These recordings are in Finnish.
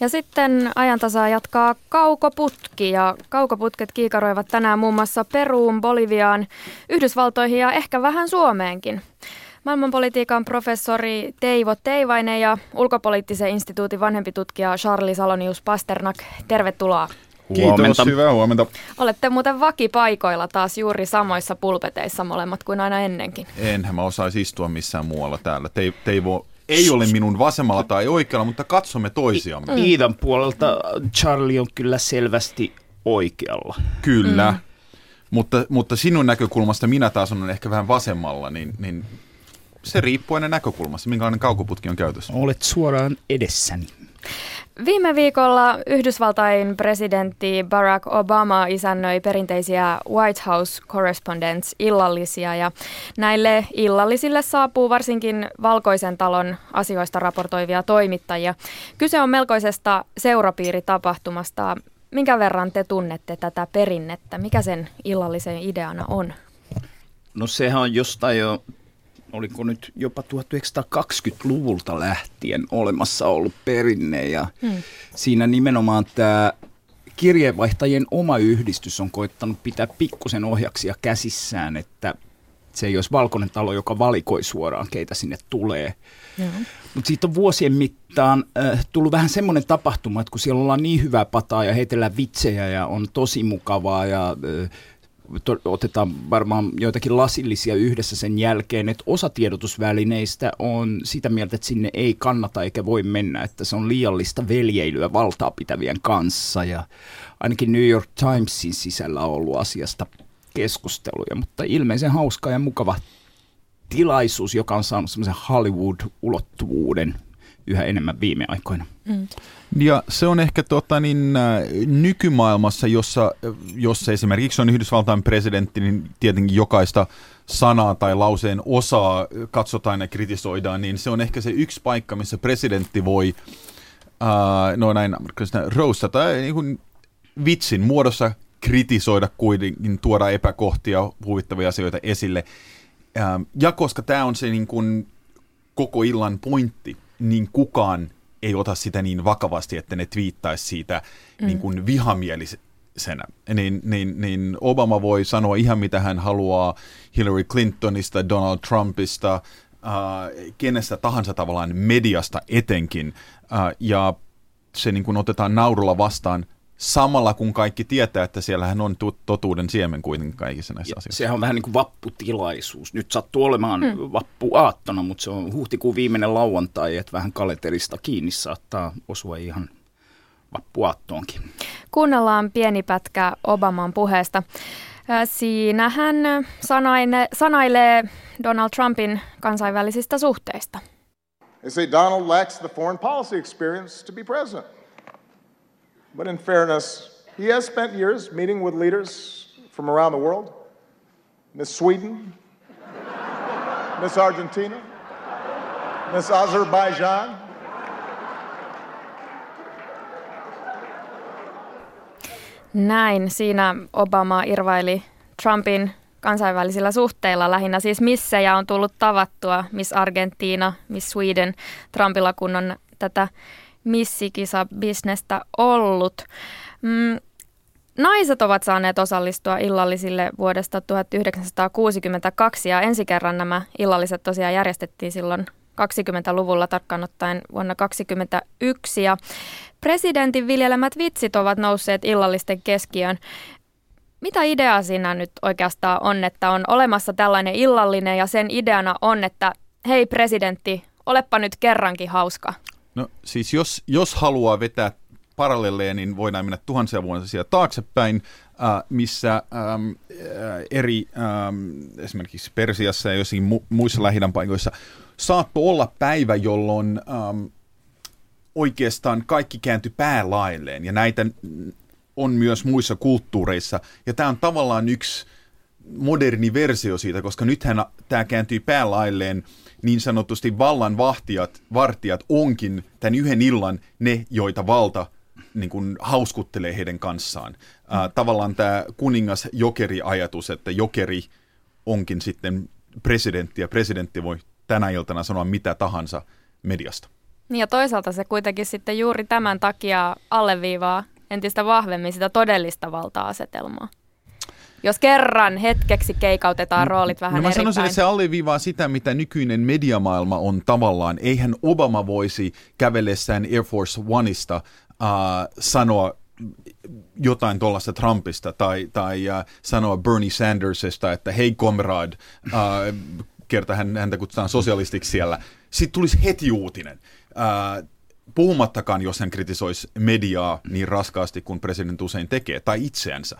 Ja sitten ajantasaa jatkaa kaukoputki ja kaukoputket kiikaroivat tänään muun muassa Peruun, Boliviaan, Yhdysvaltoihin ja ehkä vähän Suomeenkin. Maailmanpolitiikan professori Teivo Teivainen ja ulkopoliittisen instituutin vanhempi tutkija Charlie Salonius Pasternak, tervetuloa. Kiitos, huomenta. hyvää huomenta. Olette muuten vakipaikoilla taas juuri samoissa pulpeteissa molemmat kuin aina ennenkin. Enhän mä osaisi istua missään muualla täällä. Teivo ei ole minun vasemmalla tai oikealla, mutta katsomme toisiamme. Mm. Iidan puolelta Charlie on kyllä selvästi oikealla. Kyllä, mm. mutta, mutta sinun näkökulmasta minä taas on ehkä vähän vasemmalla, niin, niin se riippuu aina näkökulmasta, minkälainen kaukoputki on käytössä. Olet suoraan edessäni. Viime viikolla Yhdysvaltain presidentti Barack Obama isännöi perinteisiä White House Correspondents illallisia ja näille illallisille saapuu varsinkin Valkoisen talon asioista raportoivia toimittajia. Kyse on melkoisesta seurapiiritapahtumasta. Minkä verran te tunnette tätä perinnettä? Mikä sen illallisen ideana on? No sehän on jostain jo oliko nyt jopa 1920-luvulta lähtien olemassa ollut perinne ja hmm. siinä nimenomaan tämä kirjeenvaihtajien oma yhdistys on koittanut pitää pikkusen ohjaksia käsissään, että se ei olisi valkoinen talo, joka valikoi suoraan, keitä sinne tulee. Mutta siitä on vuosien mittaan äh, tullut vähän semmoinen tapahtuma, että kun siellä ollaan niin hyvää pataa ja heitellään vitsejä ja on tosi mukavaa ja äh, otetaan varmaan joitakin lasillisia yhdessä sen jälkeen, että osa tiedotusvälineistä on sitä mieltä, että sinne ei kannata eikä voi mennä, että se on liiallista veljeilyä valtaa pitävien kanssa. Ja ainakin New York Timesin sisällä on ollut asiasta keskusteluja, mutta ilmeisen hauska ja mukava tilaisuus, joka on saanut semmoisen Hollywood-ulottuvuuden yhä enemmän viime aikoina. Mm. Ja se on ehkä tota, niin, äh, nykymaailmassa, jossa, jossa esimerkiksi on Yhdysvaltain presidentti, niin tietenkin jokaista sanaa tai lauseen osaa katsotaan ja kritisoidaan, niin se on ehkä se yksi paikka, missä presidentti voi uh, no näin roastata niin kuin vitsin muodossa kritisoida kuitenkin, tuoda epäkohtia, huvittavia asioita esille. Uh, ja koska tämä on se niin kuin, koko illan pointti, niin kukaan ei ota sitä niin vakavasti, että ne twiittaisi siitä mm. niin kuin vihamielisenä. Niin, niin, niin Obama voi sanoa ihan mitä hän haluaa Hillary Clintonista, Donald Trumpista, äh, kenestä tahansa tavallaan mediasta etenkin. Äh, ja se niin kuin otetaan naurulla vastaan samalla kun kaikki tietää, että siellähän on totuuden siemen kuitenkin kaikissa näissä ja asioissa. Sehän on vähän niin kuin vapputilaisuus. Nyt sattuu olemaan hmm. vappuaattona, mutta se on huhtikuun viimeinen lauantai, että vähän kalenterista kiinni saattaa osua ihan vappuaattoonkin. Kuunnellaan pieni pätkä Obaman puheesta. Siinä hän sanaine, sanailee Donald Trumpin kansainvälisistä suhteista. They say Donald lacks the foreign policy experience to be president. But in fairness, he has spent years meeting with leaders from around the world Miss Sweden, Miss Argentina, Miss Azerbaijan. Näin. Siinä Obama irvaili Trumpin kansainvälisillä suhteilla lähinnä siis missejä on tullut tavattua, Miss Argentiina, Miss Sweden, Trumpilla kun on tätä missikisa-bisnestä ollut. Mm, naiset ovat saaneet osallistua illallisille vuodesta 1962 ja ensi kerran nämä illalliset tosiaan järjestettiin silloin 20-luvulla tarkkaan ottaen vuonna 2021 ja presidentin viljelemät vitsit ovat nousseet illallisten keskiöön. Mitä ideaa siinä nyt oikeastaan on, että on olemassa tällainen illallinen ja sen ideana on, että hei presidentti, olepa nyt kerrankin hauska? No siis jos, jos haluaa vetää paralleleja, niin voidaan mennä tuhansia vuosia taaksepäin, äh, missä ähm, äh, eri, ähm, esimerkiksi Persiassa ja jossakin mu- muissa lähidän paikoissa saattoi olla päivä, jolloin ähm, oikeastaan kaikki kääntyi päälailleen, ja näitä on myös muissa kulttuureissa, ja tämä on tavallaan yksi moderni versio siitä, koska nythän tämä kääntyy päälailleen niin sanotusti vallan vahtijat, vartijat onkin tämän yhden illan ne, joita valta niin kuin hauskuttelee heidän kanssaan. Mm. Äh, tavallaan tämä kuningas-jokeri-ajatus, että jokeri onkin sitten presidentti ja presidentti voi tänä iltana sanoa mitä tahansa mediasta. Niin ja toisaalta se kuitenkin sitten juuri tämän takia alleviivaa entistä vahvemmin sitä todellista valta-asetelmaa. Jos kerran hetkeksi keikautetaan roolit vähän no mä sanoisin, että se alleviivaa sitä, mitä nykyinen mediamaailma on tavallaan. Eihän Obama voisi kävellessään Air Force Oneista uh, sanoa jotain tuollaista Trumpista tai, tai uh, sanoa Bernie Sandersista, että hei comrade, uh, kerta hän, häntä kutsutaan sosialistiksi siellä. Sitten tulisi heti uutinen. Uh, puhumattakaan, jos hän kritisoisi mediaa niin raskaasti kuin presidentti usein tekee, tai itseänsä.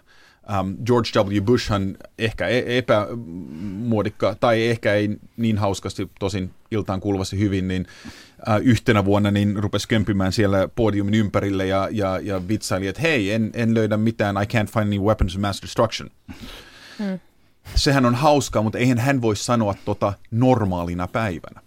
Um, George W. Bushhan ehkä e- epämuodikka, tai ehkä ei niin hauskasti, tosin iltaan kuuluvasti hyvin, niin uh, yhtenä vuonna niin rupesi kömpimään siellä podiumin ympärille ja, ja, ja vitsaili, että hei, en, en löydä mitään, I can't find any weapons of mass destruction. Hmm. Sehän on hauskaa, mutta eihän hän voi sanoa tota normaalina päivänä.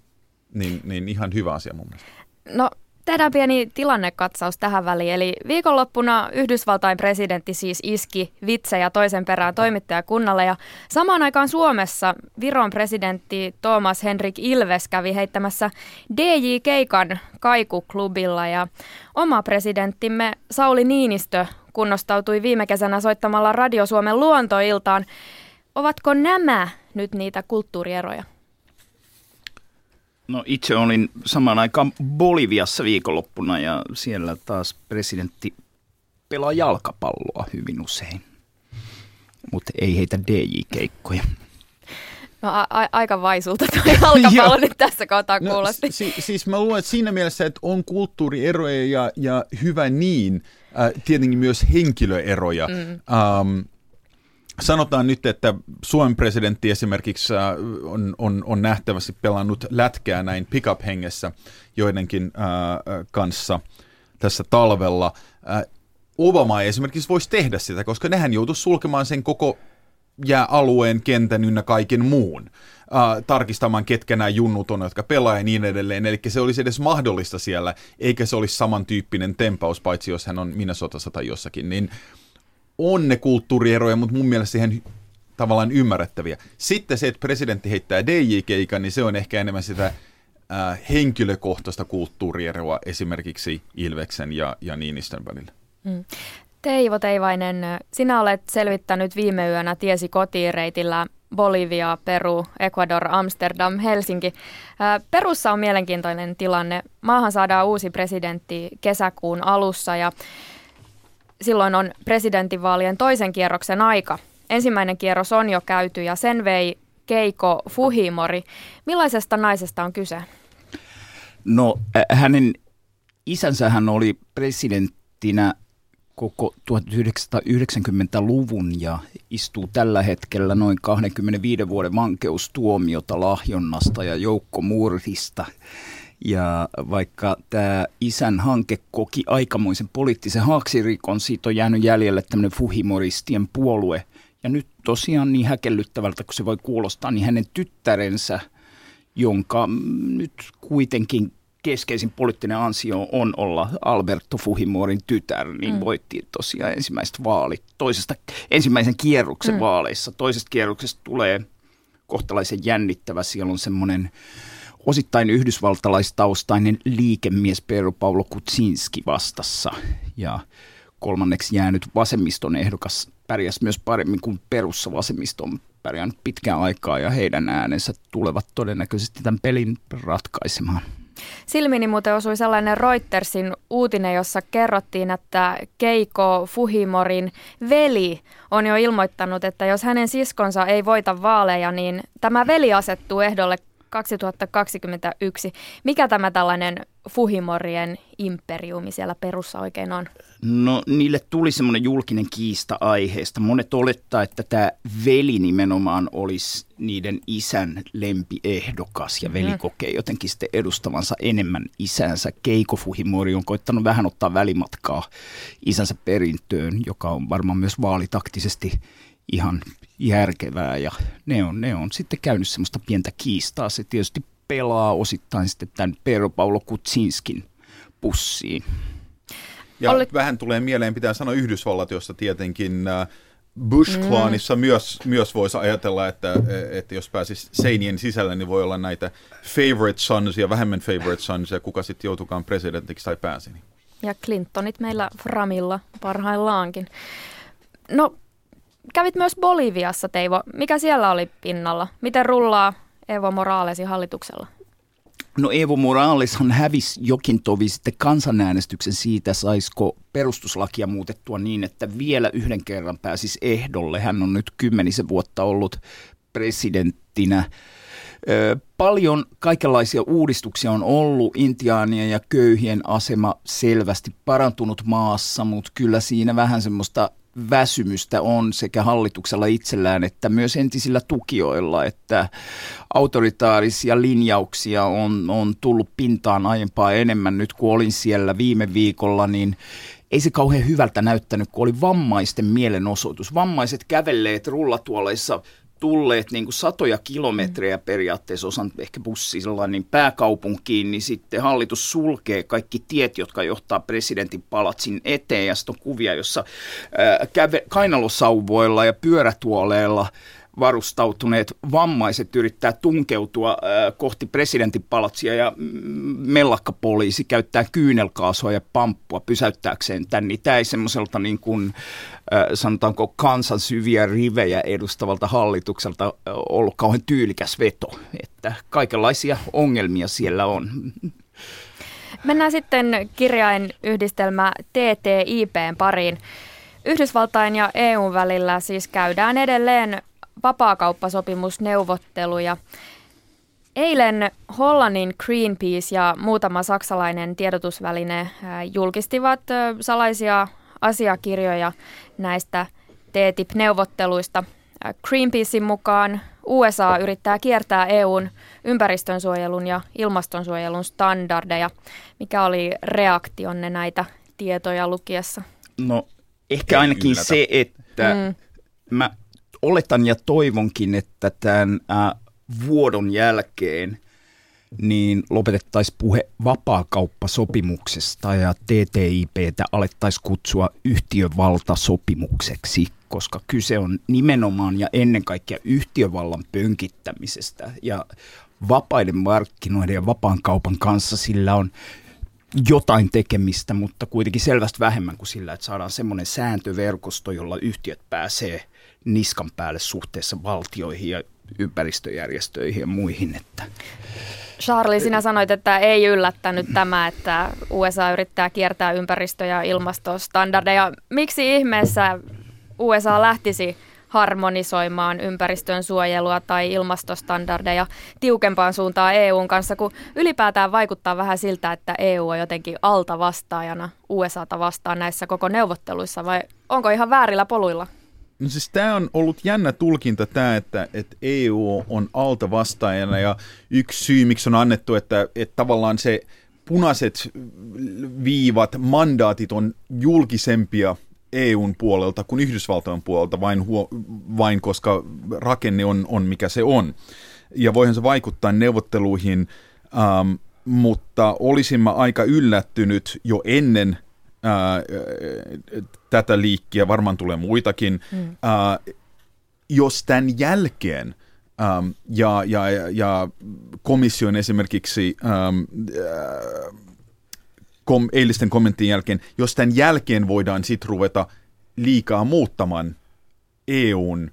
Niin, niin ihan hyvä asia mun mielestä. No Tehdään pieni tilannekatsaus tähän väliin. Eli viikonloppuna Yhdysvaltain presidentti siis iski vitsejä toisen perään toimittajakunnalle ja samaan aikaan Suomessa Viron presidentti Thomas Henrik Ilves kävi heittämässä DJ-keikan Kaiku-klubilla ja oma presidenttimme Sauli Niinistö kunnostautui viime kesänä soittamalla Radio Suomen luontoiltaan. Ovatko nämä nyt niitä kulttuurieroja? No itse olin samaan aikaan Boliviassa viikonloppuna ja siellä taas presidentti pelaa jalkapalloa hyvin usein, mutta ei heitä DJ-keikkoja. No a- a- aika vaisulta tuo jalkapallo nyt tässä kohtaa no, kuulosti. No, si- siis mä luulen, että siinä mielessä, että on kulttuurieroja ja, ja hyvä niin, äh, tietenkin myös henkilöeroja. Mm. Um, Sanotaan nyt, että Suomen presidentti esimerkiksi äh, on, on, on nähtävästi pelannut lätkää näin pickup-hengessä joidenkin ää, äh, kanssa tässä talvella. Äh, Obama ei esimerkiksi voisi tehdä sitä, koska nehän joutuisi sulkemaan sen koko jääalueen, kentän ynnä kaiken muun. Ää, tarkistamaan, ketkä nämä junnut on, jotka pelaa ja niin edelleen. Eli se olisi edes mahdollista siellä, eikä se olisi samantyyppinen tempaus, paitsi jos hän on Minnesotassa tai jossakin. Niin on ne kulttuurieroja, mutta mun mielestä ihan tavallaan ymmärrettäviä. Sitten se, että presidentti heittää DJ-keikan, niin se on ehkä enemmän sitä äh, henkilökohtaista kulttuurieroa esimerkiksi Ilveksen ja, ja Niinistön välillä. Mm. Teivo Teivainen, sinä olet selvittänyt viime yönä tiesi kotiin reitillä Bolivia, Peru, Ecuador, Amsterdam, Helsinki. Perussa on mielenkiintoinen tilanne. Maahan saadaan uusi presidentti kesäkuun alussa ja silloin on presidentinvaalien toisen kierroksen aika. Ensimmäinen kierros on jo käyty ja sen vei Keiko Fuhimori. Millaisesta naisesta on kyse? No hänen isänsä hän oli presidenttinä koko 1990-luvun ja istuu tällä hetkellä noin 25 vuoden vankeustuomiota lahjonnasta ja joukkomurhista. Ja vaikka tämä isän hanke koki aikamoisen poliittisen haaksirikon, siitä on jäänyt jäljelle tämmöinen fuhimoristien puolue. Ja nyt tosiaan niin häkellyttävältä kuin se voi kuulostaa, niin hänen tyttärensä, jonka nyt kuitenkin keskeisin poliittinen ansio on olla Alberto Fujimorin tytär, niin mm. voitti tosiaan ensimmäiset vaalit, toisesta, ensimmäisen kierroksen mm. vaaleissa. Toisesta kierroksesta tulee kohtalaisen jännittävä, siellä on semmoinen osittain yhdysvaltalaistaustainen liikemies Pedro Paulo Kuczynski vastassa ja kolmanneksi jäänyt vasemmiston ehdokas pärjäsi myös paremmin kuin perussa vasemmisto on pärjännyt pitkään aikaa ja heidän äänensä tulevat todennäköisesti tämän pelin ratkaisemaan. Silmini muuten osui sellainen Reutersin uutinen, jossa kerrottiin, että Keiko Fujimorin veli on jo ilmoittanut, että jos hänen siskonsa ei voita vaaleja, niin tämä veli asettuu ehdolle 2021. Mikä tämä tällainen Fuhimorien imperiumi siellä perussa oikein on? No niille tuli semmoinen julkinen kiista aiheesta. Monet olettaa, että tämä veli nimenomaan olisi niiden isän lempiehdokas ja veli mm. kokee jotenkin sitten edustavansa enemmän isänsä. Keiko Fuhimori on koittanut vähän ottaa välimatkaa isänsä perintöön, joka on varmaan myös vaalitaktisesti ihan järkevää ja ne on, ne on sitten käynyt semmoista pientä kiistaa. Se tietysti pelaa osittain sitten tämän Pero Paulo Kutsinskin pussiin. Ja Oli... vähän tulee mieleen, pitää sanoa Yhdysvallat, jossa tietenkin äh, Bush-klaanissa mm. myös, myös voisi ajatella, että, että jos pääsisi seinien sisälle, niin voi olla näitä favorite sons ja vähemmän favorite sons, ja kuka sitten joutukaan presidentiksi tai pääsi. Ja Clintonit meillä Framilla parhaillaankin. No, kävit myös Boliviassa, Teivo. Mikä siellä oli pinnalla? Miten rullaa Evo Moralesi hallituksella? No Evo Moraleshan hävisi jokin tovi sitten kansanäänestyksen siitä, saisiko perustuslakia muutettua niin, että vielä yhden kerran pääsisi ehdolle. Hän on nyt kymmenisen vuotta ollut presidenttinä. Paljon kaikenlaisia uudistuksia on ollut. Intiaanien ja köyhien asema selvästi parantunut maassa, mutta kyllä siinä vähän semmoista väsymystä on sekä hallituksella itsellään että myös entisillä tukijoilla, että autoritaarisia linjauksia on, on tullut pintaan aiempaa enemmän. Nyt kun olin siellä viime viikolla, niin ei se kauhean hyvältä näyttänyt, kun oli vammaisten mielenosoitus. Vammaiset kävelleet rullatuoleissa tulleet niin kuin satoja kilometrejä periaatteessa, osan ehkä bussilla, niin pääkaupunkiin, niin sitten hallitus sulkee kaikki tiet, jotka johtaa presidentin palatsin eteen. Ja sitten on kuvia, jossa ää, käve, kainalosauvoilla ja pyörätuoleilla varustautuneet vammaiset yrittää tunkeutua äh, kohti presidentin palatsia ja mellakkapoliisi käyttää kyynelkaasua ja pamppua pysäyttääkseen tämän. Niin tämä ei semmoiselta niin kuin, äh, sanotaanko kansan syviä rivejä edustavalta hallitukselta äh, ollut kauhean tyylikäs veto. Että kaikenlaisia ongelmia siellä on. Mennään sitten kirjain yhdistelmä TTIPn pariin. Yhdysvaltain ja EUn välillä siis käydään edelleen vapaakauppasopimusneuvotteluja. Eilen Hollannin Greenpeace ja muutama saksalainen tiedotusväline äh, julkistivat äh, salaisia asiakirjoja näistä TTIP-neuvotteluista. Äh, Greenpeacein mukaan USA yrittää kiertää EUn ympäristönsuojelun ja ilmastonsuojelun standardeja. Mikä oli reaktionne näitä tietoja lukiessa? No ehkä ainakin se, että mm. mä oletan ja toivonkin, että tämän äh, vuodon jälkeen niin lopetettaisiin puhe vapaakauppasopimuksesta ja TTIPtä alettaisiin kutsua yhtiövaltasopimukseksi, koska kyse on nimenomaan ja ennen kaikkea yhtiövallan pönkittämisestä. Ja vapaiden markkinoiden ja vapaan kaupan kanssa sillä on jotain tekemistä, mutta kuitenkin selvästi vähemmän kuin sillä, että saadaan semmoinen sääntöverkosto, jolla yhtiöt pääsee – niskan päälle suhteessa valtioihin ja ympäristöjärjestöihin ja muihin. Että. Charlie, sinä sanoit, että ei yllättänyt tämä, että USA yrittää kiertää ympäristö- ja ilmastostandardeja. Miksi ihmeessä USA lähtisi harmonisoimaan ympäristön suojelua tai ilmastostandardeja tiukempaan suuntaan EUn kanssa, kun ylipäätään vaikuttaa vähän siltä, että EU on jotenkin alta vastaajana USAta vastaan näissä koko neuvotteluissa, vai onko ihan väärillä poluilla? No siis tämä on ollut jännä tulkinta tämä, että, että EU on alta vastaajana ja yksi syy, miksi on annettu, että, että tavallaan se punaiset viivat, mandaatit on julkisempia EUn puolelta kuin Yhdysvaltojen puolelta, vain, huo, vain koska rakenne on, on mikä se on. Ja voihan se vaikuttaa neuvotteluihin, ähm, mutta olisimme aika yllättynyt jo ennen – ää, tätä liikkiä, varmaan tulee muitakin, mm. ää, jos tämän jälkeen äm, ja, ja, ja komission esimerkiksi äm, kom, eilisten kommenttien jälkeen, jos tämän jälkeen voidaan sitten ruveta liikaa muuttamaan EUn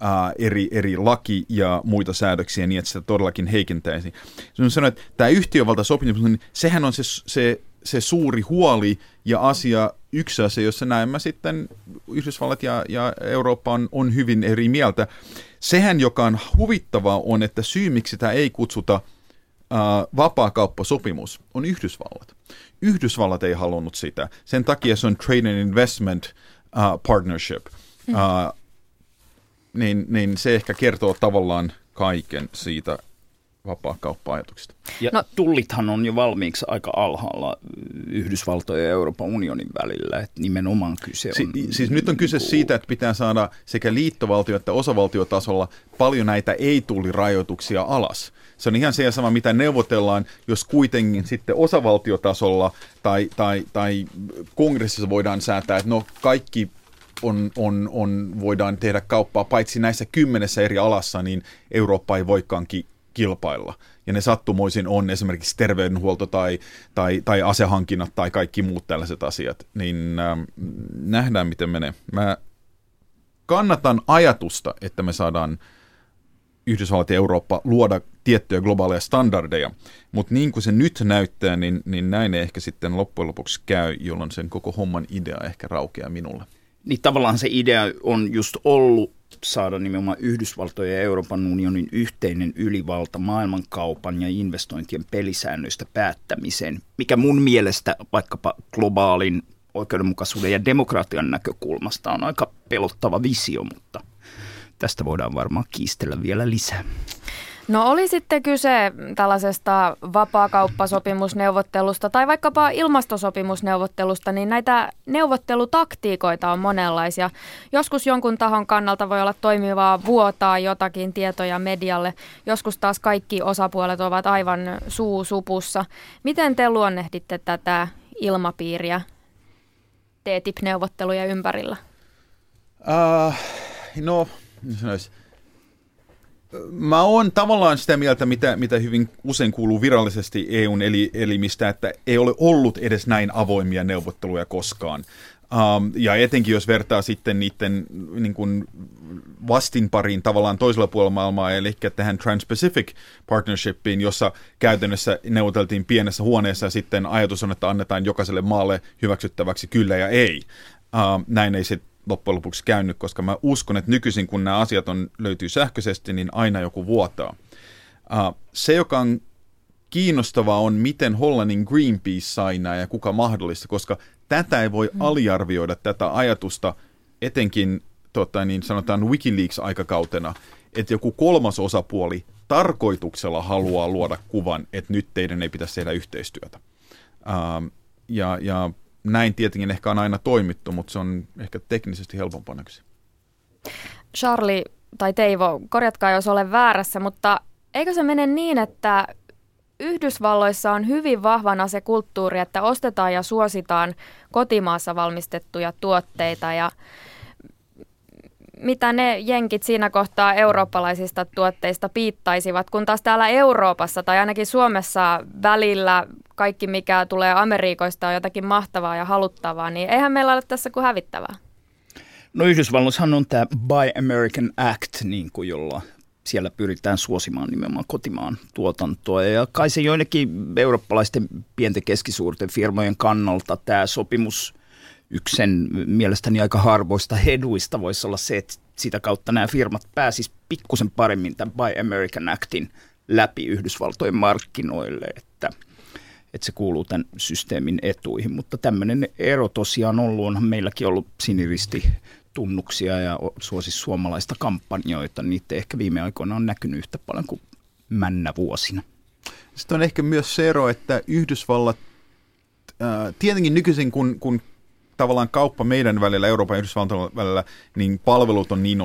ää, eri, eri laki ja muita säädöksiä niin, että sitä todellakin heikentäisi. Sanoin, että tämä yhtiövalta sopimus, niin sehän on se, se se suuri huoli ja asia, yksi asia, jossa näemme sitten Yhdysvallat ja, ja Eurooppa on, on hyvin eri mieltä. Sehän, joka on huvittavaa, on, että syy, miksi sitä ei kutsuta äh, vapaakauppasopimus, on Yhdysvallat. Yhdysvallat ei halunnut sitä. Sen takia se on Trade and Investment uh, Partnership. Uh, niin, niin se ehkä kertoo tavallaan kaiken siitä, vapaakauppa-ajatuksista. Ja no, tullithan on jo valmiiksi aika alhaalla Yhdysvaltojen ja Euroopan unionin välillä, että nimenomaan kyse on... Si- siis nyt on kyse niin siitä, että pitää saada sekä liittovaltio- että osavaltiotasolla paljon näitä ei-tullirajoituksia alas. Se on ihan se sama, mitä neuvotellaan, jos kuitenkin sitten osavaltiotasolla tai, tai, tai kongressissa voidaan säätää, että no kaikki on, on, on, voidaan tehdä kauppaa, paitsi näissä kymmenessä eri alassa, niin Eurooppa ei voikaan ki- kilpailla. Ja ne sattumoisin on esimerkiksi terveydenhuolto tai, tai, tai asehankinnat tai kaikki muut tällaiset asiat. Niin äh, nähdään, miten menee. Mä kannatan ajatusta, että me saadaan Yhdysvallat ja Eurooppa luoda tiettyjä globaaleja standardeja, mutta niin kuin se nyt näyttää, niin, niin näin ei ehkä sitten loppujen lopuksi käy, jolloin sen koko homman idea ehkä raukeaa minulle. Niin tavallaan se idea on just ollut saada nimenomaan Yhdysvaltojen ja Euroopan unionin yhteinen ylivalta maailmankaupan ja investointien pelisäännöistä päättämiseen, mikä mun mielestä vaikkapa globaalin oikeudenmukaisuuden ja demokratian näkökulmasta on aika pelottava visio, mutta tästä voidaan varmaan kiistellä vielä lisää. No oli sitten kyse tällaisesta vapaakauppasopimusneuvottelusta tai vaikkapa ilmastosopimusneuvottelusta, niin näitä neuvottelutaktiikoita on monenlaisia. Joskus jonkun tahon kannalta voi olla toimivaa vuotaa jotakin tietoja medialle, joskus taas kaikki osapuolet ovat aivan suusupussa. Miten te luonnehditte tätä ilmapiiriä TTIP-neuvotteluja ympärillä? Uh, no, sanoisi, Mä oon tavallaan sitä mieltä, mitä, mitä hyvin usein kuuluu virallisesti EUn eli, elimistä, että ei ole ollut edes näin avoimia neuvotteluja koskaan. Um, ja etenkin jos vertaa sitten niiden niin kuin vastinpariin tavallaan toisella puolella maailmaa, eli tähän Trans-Pacific Partnershipiin, jossa käytännössä neuvoteltiin pienessä huoneessa ja sitten ajatus on, että annetaan jokaiselle maalle hyväksyttäväksi kyllä ja ei. Um, näin ei sitten loppujen lopuksi käynyt, koska mä uskon, että nykyisin kun nämä asiat on, löytyy sähköisesti, niin aina joku vuotaa. Uh, se, joka on kiinnostavaa on, miten Hollannin Greenpeace sai nämä ja kuka mahdollista, koska tätä ei voi mm. aliarvioida, tätä ajatusta, etenkin tota, niin sanotaan Wikileaks-aikakautena, että joku kolmas osapuoli tarkoituksella haluaa luoda kuvan, että nyt teidän ei pitäisi tehdä yhteistyötä. Uh, ja, ja näin tietenkin ehkä on aina toimittu, mutta se on ehkä teknisesti helpompaa näkyisi. Charlie tai Teivo, korjatkaa jos olen väärässä, mutta eikö se mene niin, että Yhdysvalloissa on hyvin vahvana se kulttuuri, että ostetaan ja suositaan kotimaassa valmistettuja tuotteita ja mitä ne jenkit siinä kohtaa eurooppalaisista tuotteista piittaisivat, kun taas täällä Euroopassa tai ainakin Suomessa välillä kaikki, mikä tulee Amerikoista, on jotakin mahtavaa ja haluttavaa, niin eihän meillä ole tässä kuin hävittävää. No Yhdysvalloissahan on tämä Buy American Act, niin kuin jolla siellä pyritään suosimaan nimenomaan kotimaan tuotantoa. Ja kai se joidenkin eurooppalaisten pienten keskisuurten firmojen kannalta tämä sopimus sen mielestäni aika harvoista heduista voisi olla se, että sitä kautta nämä firmat pääsis pikkusen paremmin tämän Buy American Actin läpi Yhdysvaltojen markkinoille, että, että se kuuluu tämän systeemin etuihin. Mutta tämmöinen ero tosiaan ollut, onhan meilläkin ollut siniristi tunnuksia ja suosi suomalaista kampanjoita. Niitä ehkä viime aikoina on näkynyt yhtä paljon kuin männä vuosina. Sitten on ehkä myös se ero, että Yhdysvallat, äh, tietenkin nykyisin kun, kun tavallaan kauppa meidän välillä, Euroopan ja Yhdysvaltojen välillä, niin palvelut on niin,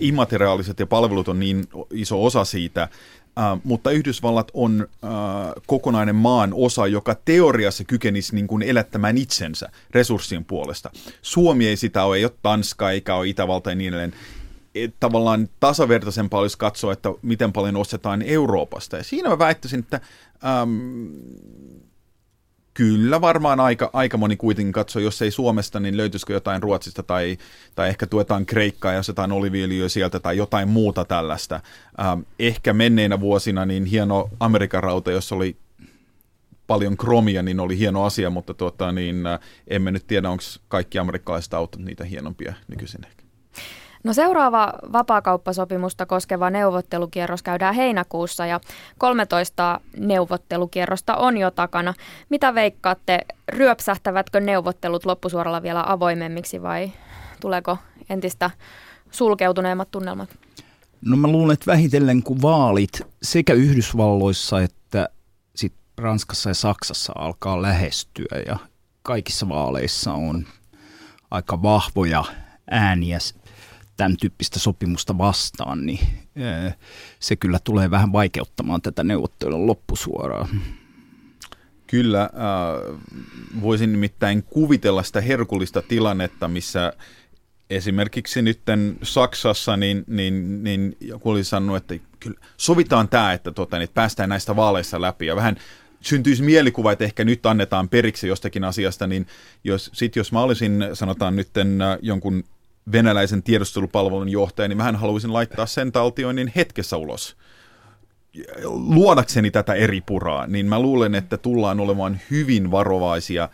immateriaaliset ja palvelut on niin iso osa siitä, Uh, mutta Yhdysvallat on uh, kokonainen maan osa, joka teoriassa kykenisi niin kuin elättämään itsensä resurssien puolesta. Suomi ei sitä ole, ei ole Tanska eikä ole Itävalta ja niin edelleen. Et tavallaan tasavertaisempaa olisi katsoa, että miten paljon ostetaan Euroopasta. Ja siinä mä väittäisin, että Kyllä varmaan aika, aika moni kuitenkin katsoo, jos ei Suomesta, niin löytyisikö jotain Ruotsista tai, tai ehkä tuetaan Kreikkaa, jos jotain oliviöljyä sieltä tai jotain muuta tällaista. Ähm, ehkä menneinä vuosina niin hieno Amerikan rauta, jos oli paljon kromia, niin oli hieno asia, mutta tuota, niin, äh, emme nyt tiedä, onko kaikki amerikkalaiset autot niitä hienompia nykyisin ehkä. No seuraava vapaakauppasopimusta koskeva neuvottelukierros käydään heinäkuussa ja 13 neuvottelukierrosta on jo takana. Mitä veikkaatte, ryöpsähtävätkö neuvottelut loppusuoralla vielä avoimemmiksi vai tuleeko entistä sulkeutuneemmat tunnelmat? No mä luulen, että vähitellen kun vaalit sekä Yhdysvalloissa että sit Ranskassa ja Saksassa alkaa lähestyä ja kaikissa vaaleissa on aika vahvoja ääniä tämän tyyppistä sopimusta vastaan, niin se kyllä tulee vähän vaikeuttamaan tätä neuvottelun loppusuoraa. Kyllä, äh, voisin nimittäin kuvitella sitä herkullista tilannetta, missä esimerkiksi nyt Saksassa, niin, niin, niin joku oli sanonut, että kyllä sovitaan tämä, että, niin, että päästään näistä vaaleissa läpi ja vähän syntyisi mielikuva, että ehkä nyt annetaan periksi jostakin asiasta, niin jos, sit jos mä olisin, sanotaan nyt jonkun venäläisen tiedustelupalvelun johtaja, niin mähän haluaisin laittaa sen taltioinnin hetkessä ulos. Luodakseni tätä eri puraa, niin mä luulen, että tullaan olemaan hyvin varovaisia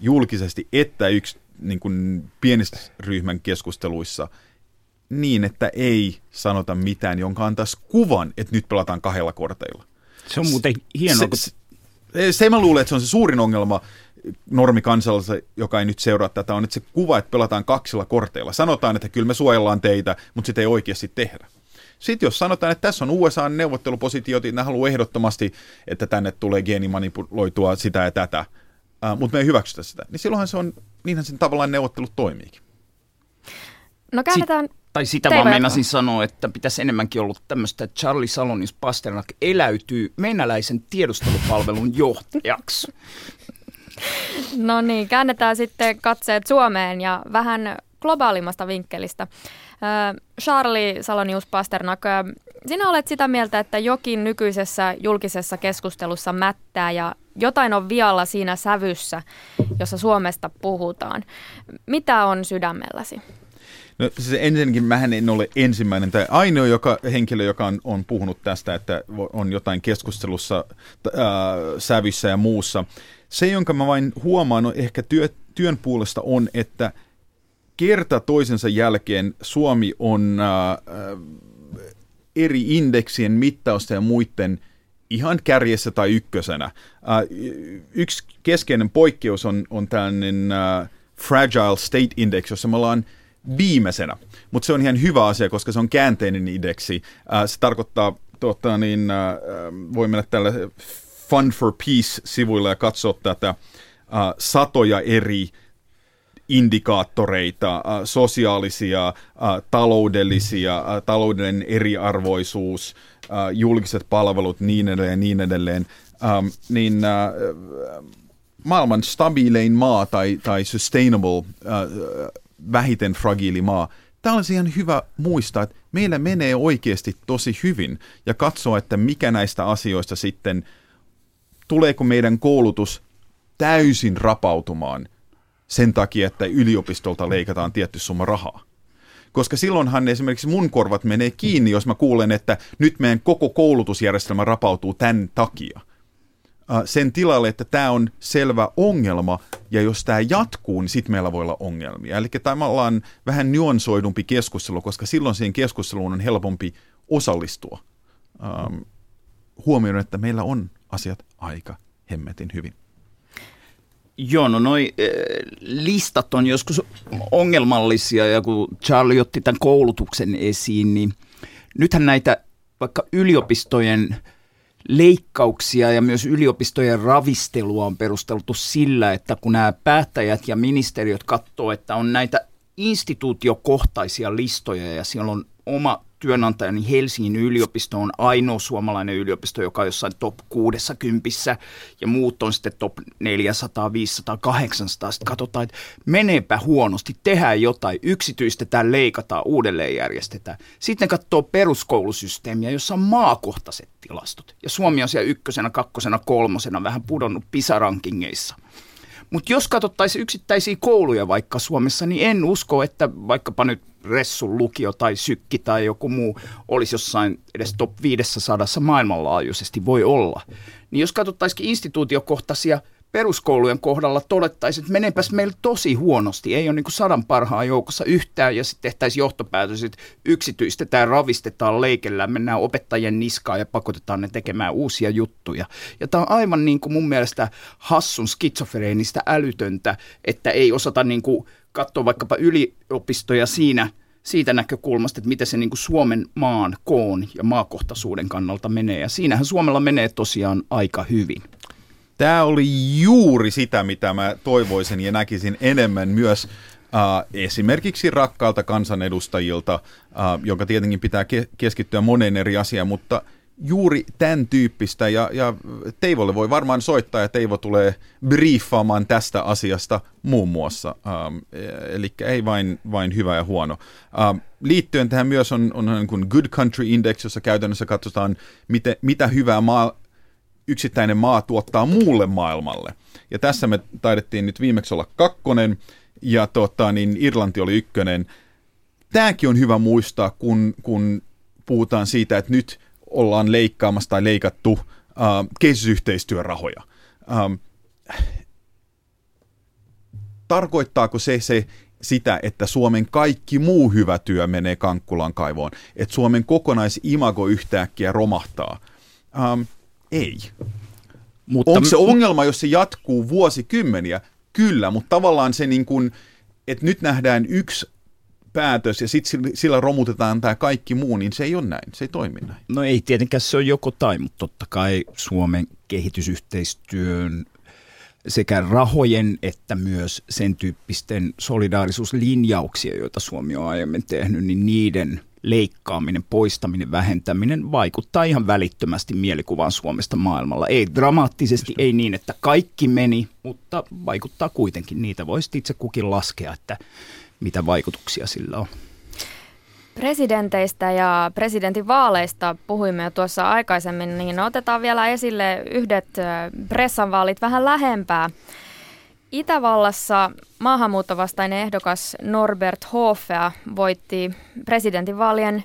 julkisesti, että yksi niin kuin pienistä ryhmän keskusteluissa niin, että ei sanota mitään, jonka antaisi kuvan, että nyt pelataan kahdella korteilla. Se on muuten hienoa. Se, se, se mä luulen, että se on se suurin ongelma normikansalla, joka ei nyt seuraa tätä, on että se kuva, että pelataan kaksilla korteilla. Sanotaan, että kyllä me suojellaan teitä, mutta sitä ei oikeasti tehdä. Sitten jos sanotaan, että tässä on USA-neuvottelupositiot, niin ne haluaa ehdottomasti, että tänne tulee geenimanipuloitua sitä ja tätä, uh, mutta me ei hyväksytä sitä, niin silloinhan se on, niinhän sen tavallaan neuvottelut toimiikin. No käännetään Sit, tai sitä vaan meinasin sanoa, että pitäisi enemmänkin ollut tämmöistä, että Charlie Salonis Pasternak eläytyy venäläisen tiedustelupalvelun johtajaksi. No niin, käännetään sitten katseet Suomeen ja vähän globaalimmasta vinkkelistä. Charlie Salonius Pasternak, sinä olet sitä mieltä, että jokin nykyisessä julkisessa keskustelussa mättää ja jotain on vialla siinä sävyssä, jossa Suomesta puhutaan. Mitä on sydämelläsi? No siis ensinnäkin mähän en ole ensimmäinen tai ainoa joka, henkilö, joka on, on puhunut tästä, että on jotain keskustelussa ää, sävyssä ja muussa. Se, jonka mä vain huomaan on ehkä työ, työn puolesta on, että kerta toisensa jälkeen Suomi on ää, eri indeksien mittausta ja muiden ihan kärjessä tai ykkösenä. Ää, yksi keskeinen poikkeus on, on tällainen ää, Fragile State Index, jossa me ollaan – viimeisenä. Mutta se on ihan hyvä asia, koska se on käänteinen indeksi. Äh, se tarkoittaa, tuota, niin, äh, voi mennä tälle Fund for Peace-sivuille ja katsoa tätä äh, satoja eri indikaattoreita, äh, sosiaalisia, äh, taloudellisia, äh, taloudellinen eriarvoisuus, äh, julkiset palvelut, niin edelleen, niin edelleen. Ähm, niin äh, maailman stabiilein maa tai, tai sustainable äh, vähiten fragiili maa. Tämä on ihan hyvä muistaa, että meillä menee oikeasti tosi hyvin ja katsoa, että mikä näistä asioista sitten, tuleeko meidän koulutus täysin rapautumaan sen takia, että yliopistolta leikataan tietty summa rahaa. Koska silloinhan esimerkiksi mun korvat menee kiinni, jos mä kuulen, että nyt meidän koko koulutusjärjestelmä rapautuu tämän takia. Sen tilalle, että tämä on selvä ongelma, ja jos tämä jatkuu, niin sitten meillä voi olla ongelmia. Eli on vähän nuansoidumpi keskustelu, koska silloin siihen keskusteluun on helpompi osallistua. Ähm, huomioon, että meillä on asiat aika hemmetin hyvin. Joo, no noi äh, listat on joskus ongelmallisia, ja kun Charlie otti tämän koulutuksen esiin, niin nythän näitä vaikka yliopistojen – leikkauksia ja myös yliopistojen ravistelua on perusteltu sillä, että kun nämä päättäjät ja ministeriöt katsoo, että on näitä instituutiokohtaisia listoja ja siellä on oma työnantajani niin Helsingin yliopisto on ainoa suomalainen yliopisto, joka on jossain top 60 ja muut on sitten top 400, 500, 800. Sitten katsotaan, että meneepä huonosti, tehdään jotain, yksityistetään, leikataan, uudelleen järjestetään. Sitten katsoo peruskoulusysteemiä, jossa on maakohtaiset tilastot. Ja Suomi on siellä ykkösenä, kakkosena, kolmosena vähän pudonnut PISA-rankingeissa – mutta jos katsottaisiin yksittäisiä kouluja vaikka Suomessa, niin en usko, että vaikkapa nyt Ressun lukio tai Sykki tai joku muu olisi jossain edes top 500 maailmanlaajuisesti, voi olla. Niin jos katsottaisiin instituutiokohtaisia – peruskoulujen kohdalla todettaisiin, että menepäs meillä tosi huonosti, ei ole niin sadan parhaan joukossa yhtään, ja sitten tehtäisiin johtopäätös, että yksityistetään, ravistetaan, leikellään, mennään opettajien niskaan ja pakotetaan ne tekemään uusia juttuja. Ja tämä on aivan niin kuin mun mielestä hassun skitsofreenistä älytöntä, että ei osata niin kuin katsoa vaikkapa yliopistoja siinä, siitä näkökulmasta, että miten se niin kuin Suomen maan koon ja maakohtaisuuden kannalta menee. Ja siinähän Suomella menee tosiaan aika hyvin. Tämä oli juuri sitä, mitä mä toivoisin ja näkisin enemmän myös äh, esimerkiksi rakkaalta kansanedustajilta, äh, joka tietenkin pitää ke- keskittyä moneen eri asiaan, mutta juuri tämän tyyppistä, ja, ja Teivolle voi varmaan soittaa, ja Teivo tulee briefaamaan tästä asiasta muun muassa. Ähm, eli ei vain, vain hyvä ja huono. Ähm, liittyen tähän myös on, on niin kuin Good Country Index, jossa käytännössä katsotaan, miten, mitä hyvää maa, yksittäinen maa tuottaa muulle maailmalle. Ja tässä me taidettiin nyt viimeksi olla kakkonen, ja tota, niin Irlanti oli ykkönen. Tämäkin on hyvä muistaa, kun, kun puhutaan siitä, että nyt ollaan leikkaamassa tai leikattu uh, kehitysyhteistyörahoja. Um, tarkoittaako se, se sitä, että Suomen kaikki muu hyvä työ menee Kankkulan kaivoon? Että Suomen kokonaisimago yhtäkkiä romahtaa? Um, ei. Mutta Onko se ongelma, jos se jatkuu vuosikymmeniä? Kyllä, mutta tavallaan se niin kuin, että nyt nähdään yksi päätös ja sitten sillä romutetaan tämä kaikki muu, niin se ei ole näin, se ei toimi näin. No ei tietenkään se on joko tai, mutta totta kai Suomen kehitysyhteistyön sekä rahojen että myös sen tyyppisten solidaarisuuslinjauksia, joita Suomi on aiemmin tehnyt, niin niiden leikkaaminen, poistaminen, vähentäminen vaikuttaa ihan välittömästi mielikuvaan Suomesta maailmalla. Ei dramaattisesti, ei niin, että kaikki meni, mutta vaikuttaa kuitenkin. Niitä voisi itse kukin laskea, että mitä vaikutuksia sillä on. Presidenteistä ja presidentinvaaleista puhuimme jo tuossa aikaisemmin, niin otetaan vielä esille yhdet pressanvaalit vähän lähempää. Itävallassa maahanmuuttovastainen ehdokas Norbert Hofea voitti presidentinvaalien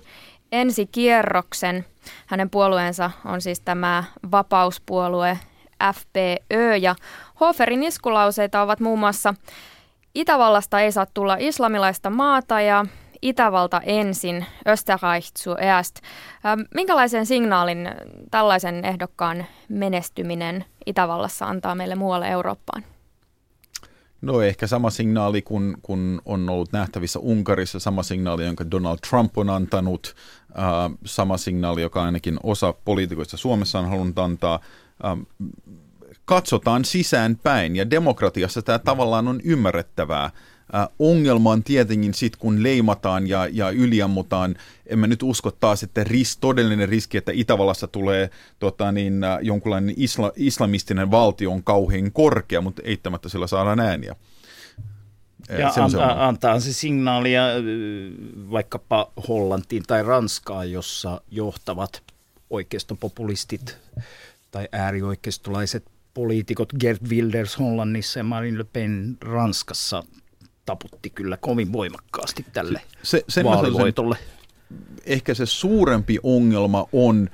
ensikierroksen. Hänen puolueensa on siis tämä vapauspuolue FPÖ ja Hoferin iskulauseita ovat muun muassa Itävallasta ei saa tulla islamilaista maata ja Itävalta ensin, Österreich zuerst. Ähm, minkälaisen signaalin tällaisen ehdokkaan menestyminen Itävallassa antaa meille muualle Eurooppaan? No ehkä sama signaali kuin kun on ollut nähtävissä Unkarissa, sama signaali, jonka Donald Trump on antanut, äh, sama signaali, joka ainakin osa poliitikoista Suomessa on halunnut antaa. Äh, katsotaan sisäänpäin ja demokratiassa tämä tavallaan on ymmärrettävää. Äh, ongelma on tietenkin sitten, kun leimataan ja, ja yliammutaan. En mä nyt usko taas, että ris, todellinen riski, että Itävallassa tulee tota, niin, äh, jonkunlainen isla, islamistinen valtio on kauhean korkea, mutta eittämättä sillä saadaan ääniä. Ja se antaa, antaa se signaalia vaikkapa Hollantiin tai Ranskaan, jossa johtavat oikeistopopulistit tai äärioikeistolaiset poliitikot Gert Wilders Hollannissa ja Marine Le Pen Ranskassa taputti kyllä kovin voimakkaasti tälle se, sen vaalivoitolle. Ehkä se suurempi ongelma on,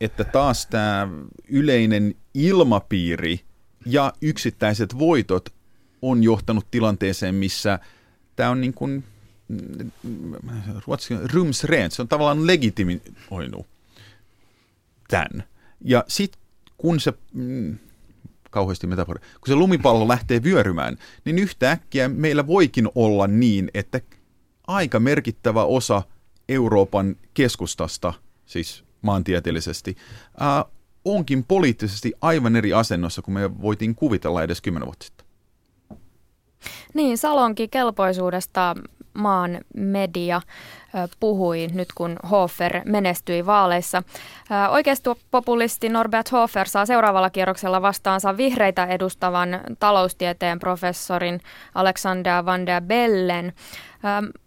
että taas tämä yleinen ilmapiiri ja yksittäiset voitot on johtanut tilanteeseen, missä tämä on niin kuin, ruotsi, se on tavallaan legitimoinut tämän. Ja sitten kun se, mm, kauheasti metafora. Kun se lumipallo lähtee vyörymään, niin yhtäkkiä meillä voikin olla niin, että aika merkittävä osa Euroopan keskustasta, siis maantieteellisesti, ää, onkin poliittisesti aivan eri asennossa kuin me voitiin kuvitella edes kymmenen vuotta sitten. Niin, Salonkin kelpoisuudesta maan media puhui nyt kun Hofer menestyi vaaleissa. Oikeistopopulisti Norbert Hofer saa seuraavalla kierroksella vastaansa vihreitä edustavan taloustieteen professorin Alexander van der Bellen.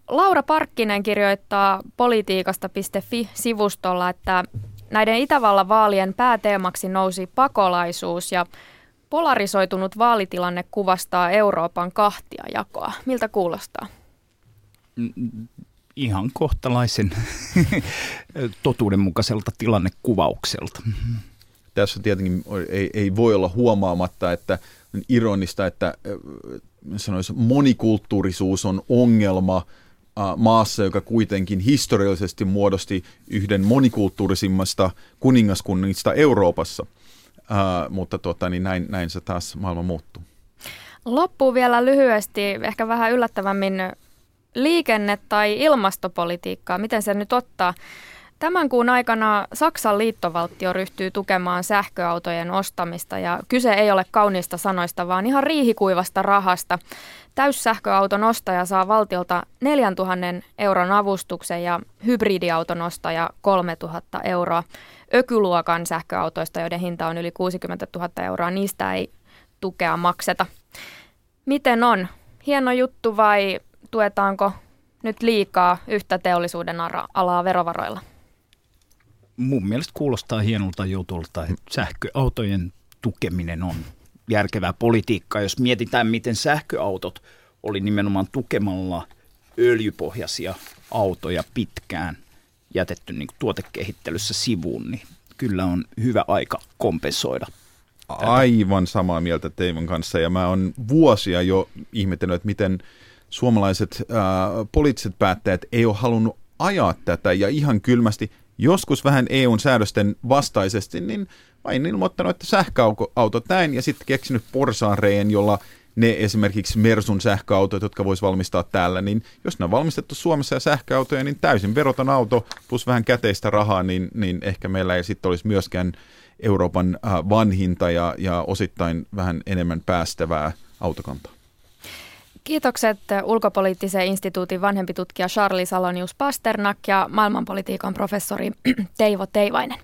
Laura Parkkinen kirjoittaa politiikasta.fi-sivustolla, että näiden Itävallan vaalien pääteemaksi nousi pakolaisuus ja polarisoitunut vaalitilanne kuvastaa Euroopan kahtiajakoa. Miltä kuulostaa? Ihan kohtalaisen totuudenmukaiselta tilannekuvaukselta. Tässä tietenkin ei, ei voi olla huomaamatta, että on ironista, että sanois, monikulttuurisuus on ongelma maassa, joka kuitenkin historiallisesti muodosti yhden monikulttuurisimmasta kuningaskunnista Euroopassa. Uh, mutta tota, niin näin, näin se taas maailma muuttuu. Loppuun vielä lyhyesti, ehkä vähän yllättävämmin liikenne- tai ilmastopolitiikkaa, miten se nyt ottaa? Tämän kuun aikana Saksan liittovaltio ryhtyy tukemaan sähköautojen ostamista ja kyse ei ole kauniista sanoista, vaan ihan riihikuivasta rahasta. Täyssähköauton ostaja saa valtiolta 4000 euron avustuksen ja hybridiauton ostaja 3000 euroa. Ökyluokan sähköautoista, joiden hinta on yli 60 000 euroa, niistä ei tukea makseta. Miten on? Hieno juttu vai tuetaanko nyt liikaa yhtä teollisuuden alaa verovaroilla? Mun mielestä kuulostaa hienolta jutulta, että sähköautojen tukeminen on järkevää politiikkaa. Jos mietitään, miten sähköautot oli nimenomaan tukemalla öljypohjaisia autoja pitkään jätetty niin tuotekehittelyssä sivuun, niin kyllä on hyvä aika kompensoida Aivan samaa mieltä Teivon kanssa ja mä oon vuosia jo ihmetellyt, että miten suomalaiset ää, poliittiset päättäjät ei ole halunnut ajaa tätä ja ihan kylmästi, joskus vähän EUn säädösten vastaisesti, niin en ilmoittanut, että sähköautot näin ja sitten keksinyt porsaanreen, jolla ne esimerkiksi Mersun sähköautot, jotka vois valmistaa täällä, niin jos ne on valmistettu Suomessa ja sähköautoja, niin täysin veroton auto plus vähän käteistä rahaa, niin, niin ehkä meillä ei sitten olisi myöskään Euroopan äh, vanhinta ja, ja osittain vähän enemmän päästävää autokantaa. Kiitokset ulkopoliittisen instituutin vanhempi tutkija Charlie Salonius Pasternak ja maailmanpolitiikan professori Teivo Teivainen.